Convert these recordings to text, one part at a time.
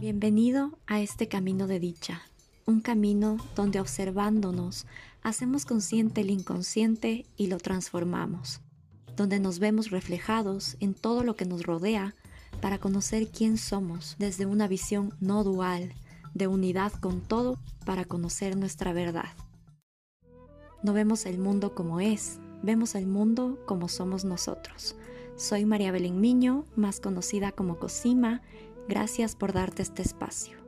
Bienvenido a este camino de dicha, un camino donde observándonos hacemos consciente el inconsciente y lo transformamos, donde nos vemos reflejados en todo lo que nos rodea para conocer quién somos desde una visión no dual, de unidad con todo para conocer nuestra verdad. No vemos el mundo como es, vemos el mundo como somos nosotros. Soy María Belén Miño, más conocida como Cosima. Gracias por darte este espacio.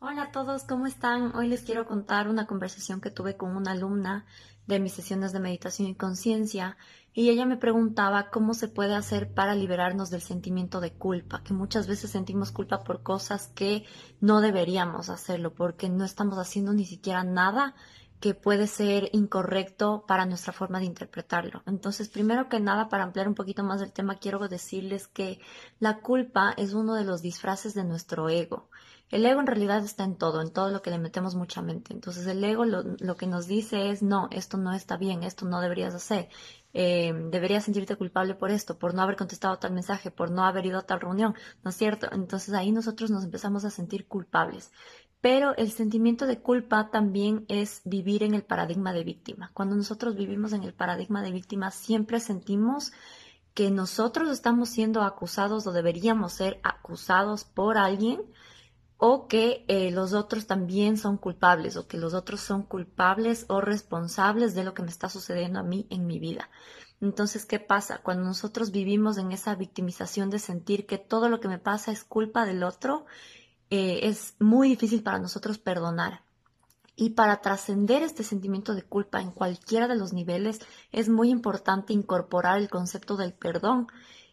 Hola a todos, ¿cómo están? Hoy les quiero contar una conversación que tuve con una alumna de mis sesiones de meditación y conciencia y ella me preguntaba cómo se puede hacer para liberarnos del sentimiento de culpa, que muchas veces sentimos culpa por cosas que no deberíamos hacerlo, porque no estamos haciendo ni siquiera nada que puede ser incorrecto para nuestra forma de interpretarlo. Entonces, primero que nada, para ampliar un poquito más el tema, quiero decirles que la culpa es uno de los disfraces de nuestro ego. El ego en realidad está en todo, en todo lo que le metemos mucha mente. Entonces el ego lo, que nos dice es, no, esto no está bien, esto no deberías hacer. Eh, deberías sentirte culpable por esto, por no haber contestado tal mensaje, por no haber ido a tal reunión, ¿no es cierto? Entonces ahí nosotros nos empezamos a sentir culpables. Pero el sentimiento de culpa también es vivir en el paradigma de víctima. Cuando nosotros vivimos en el paradigma de víctima, siempre sentimos que nosotros estamos siendo acusados o deberíamos ser acusados por alguien o que eh, los otros también son culpables o que los otros son culpables o responsables de lo que me está sucediendo a mí en mi vida. Entonces, ¿qué pasa? Cuando nosotros vivimos en esa victimización de sentir que todo lo que me pasa es culpa del otro, eh, es muy difícil para nosotros perdonar. Y para trascender este sentimiento de culpa en cualquiera de los niveles, es muy importante incorporar el concepto del perdón.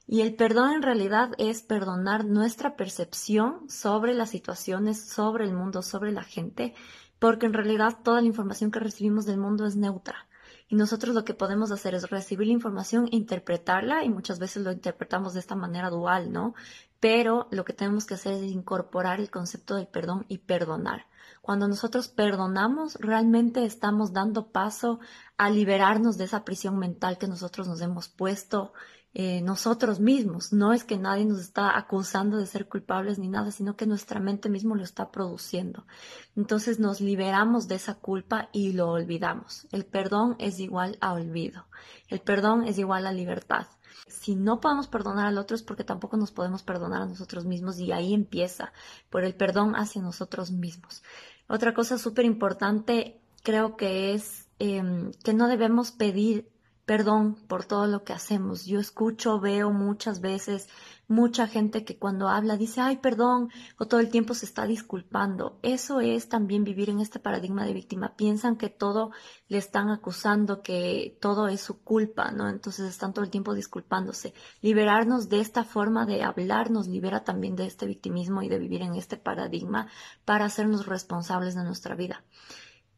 Y el perdón en realidad es perdonar nuestra percepción sobre las situaciones, sobre el mundo, sobre la gente, porque en realidad toda la información que recibimos del mundo es neutra. Y nosotros lo que podemos hacer es recibir la información, interpretarla, y muchas veces lo interpretamos de esta manera dual, ¿no? Pero lo que tenemos que hacer es incorporar el concepto del perdón y perdonar. Cuando nosotros perdonamos, realmente estamos dando paso a liberarnos de esa prisión mental que nosotros nos hemos puesto eh, nosotros mismos. No es que nadie nos está acusando de ser culpables ni nada, sino que nuestra mente mismo lo está produciendo. Entonces nos liberamos de esa culpa y lo olvidamos. El perdón es igual a olvido. El perdón es igual a libertad. Si no podemos perdonar al otro es porque tampoco nos podemos perdonar a nosotros mismos y ahí empieza por el perdón hacia nosotros mismos. Otra cosa súper importante creo que es em, que no debemos pedir perdón por todo lo que hacemos. Yo escucho, veo muchas veces mucha gente que cuando habla dice, ay, perdón, o todo el tiempo se está disculpando. Eso es también vivir en este paradigma de víctima. Piensan que todo le están acusando, que todo es su culpa, ¿no? Entonces están todo el tiempo disculpándose. Liberarnos de esta forma de hablar nos libera también de este victimismo y de vivir en este paradigma para hacernos responsables de nuestra vida.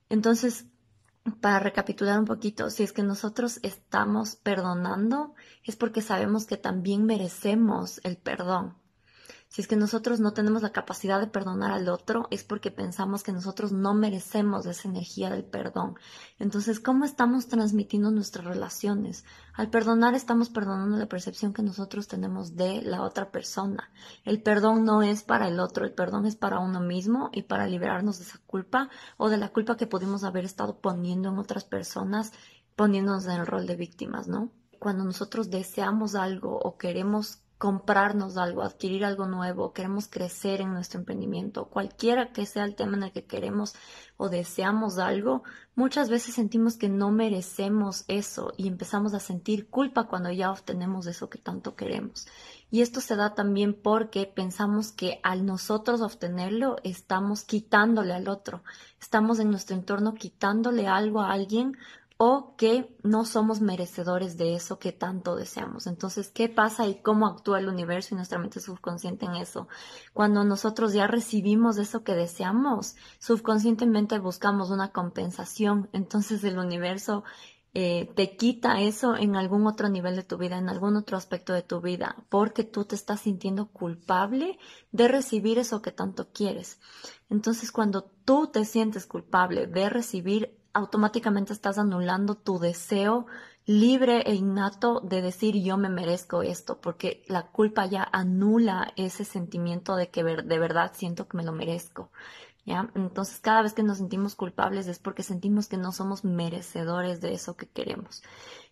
Entonces, para recapitular un poquito, si es que nosotros estamos perdonando, es porque sabemos que también merecemos el perdón. Si es que nosotros no tenemos la capacidad de perdonar al otro, es porque pensamos que nosotros no merecemos esa energía del perdón. Entonces, ¿cómo estamos transmitiendo nuestras relaciones? Al perdonar estamos perdonando la percepción que nosotros tenemos de la otra persona. El perdón no es para el otro, el perdón es para uno mismo y para liberarnos de esa culpa o de la culpa que pudimos haber estado poniendo en otras personas, poniéndonos en el rol de víctimas, ¿no? Cuando nosotros deseamos algo o queremos comprarnos algo, adquirir algo nuevo, queremos crecer en nuestro emprendimiento, cualquiera que sea el tema en el que queremos o deseamos algo, muchas veces sentimos que no merecemos eso y empezamos a sentir culpa cuando ya obtenemos eso que tanto queremos. Y esto se da también porque pensamos que al nosotros obtenerlo estamos quitándole al otro, estamos en nuestro entorno quitándole algo a alguien o que no somos merecedores de eso que tanto deseamos. Entonces, ¿qué pasa y cómo actúa el universo y nuestra mente subconsciente en eso? Cuando nosotros ya recibimos eso que deseamos, subconscientemente buscamos una compensación. Entonces el universo eh, te quita eso en algún otro nivel de tu vida, en algún otro aspecto de tu vida, porque tú te estás sintiendo culpable de recibir eso que tanto quieres. Entonces, cuando tú te sientes culpable de recibir automáticamente estás anulando tu deseo libre e innato de decir yo me merezco esto, porque la culpa ya anula ese sentimiento de que de verdad siento que me lo merezco. ¿Ya? Entonces, cada vez que nos sentimos culpables es porque sentimos que no somos merecedores de eso que queremos.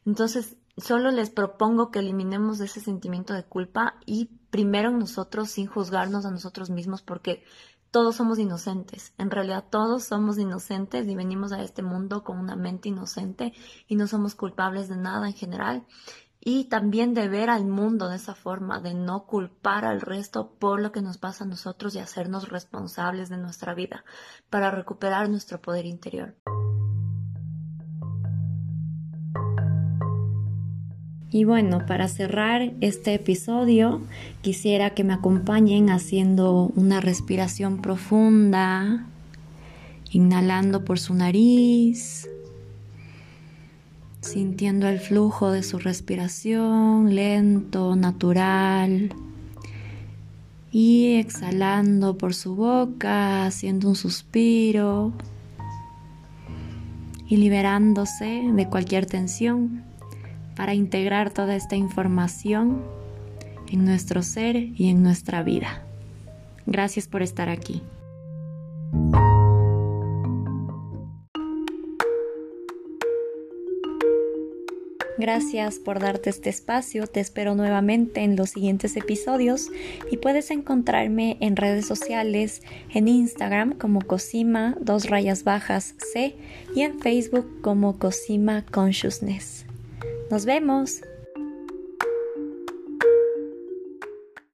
Entonces, solo les propongo que eliminemos ese sentimiento de culpa y primero nosotros sin juzgarnos a nosotros mismos porque todos somos inocentes. En realidad todos somos inocentes y venimos a este mundo con una mente inocente y no somos culpables de nada en general. Y también de ver al mundo de esa forma, de no culpar al resto por lo que nos pasa a nosotros y hacernos responsables de nuestra vida para recuperar nuestro poder interior. Y bueno, para cerrar este episodio, quisiera que me acompañen haciendo una respiración profunda, inhalando por su nariz, sintiendo el flujo de su respiración lento, natural. Y exhalando por su boca, haciendo un suspiro y liberándose de cualquier tensión para integrar toda esta información en nuestro ser y en nuestra vida. Gracias por estar aquí. Gracias por darte este espacio, te espero nuevamente en los siguientes episodios y puedes encontrarme en redes sociales, en Instagram como Cosima, dos rayas bajas C y en Facebook como Cosima Consciousness. Nos vemos.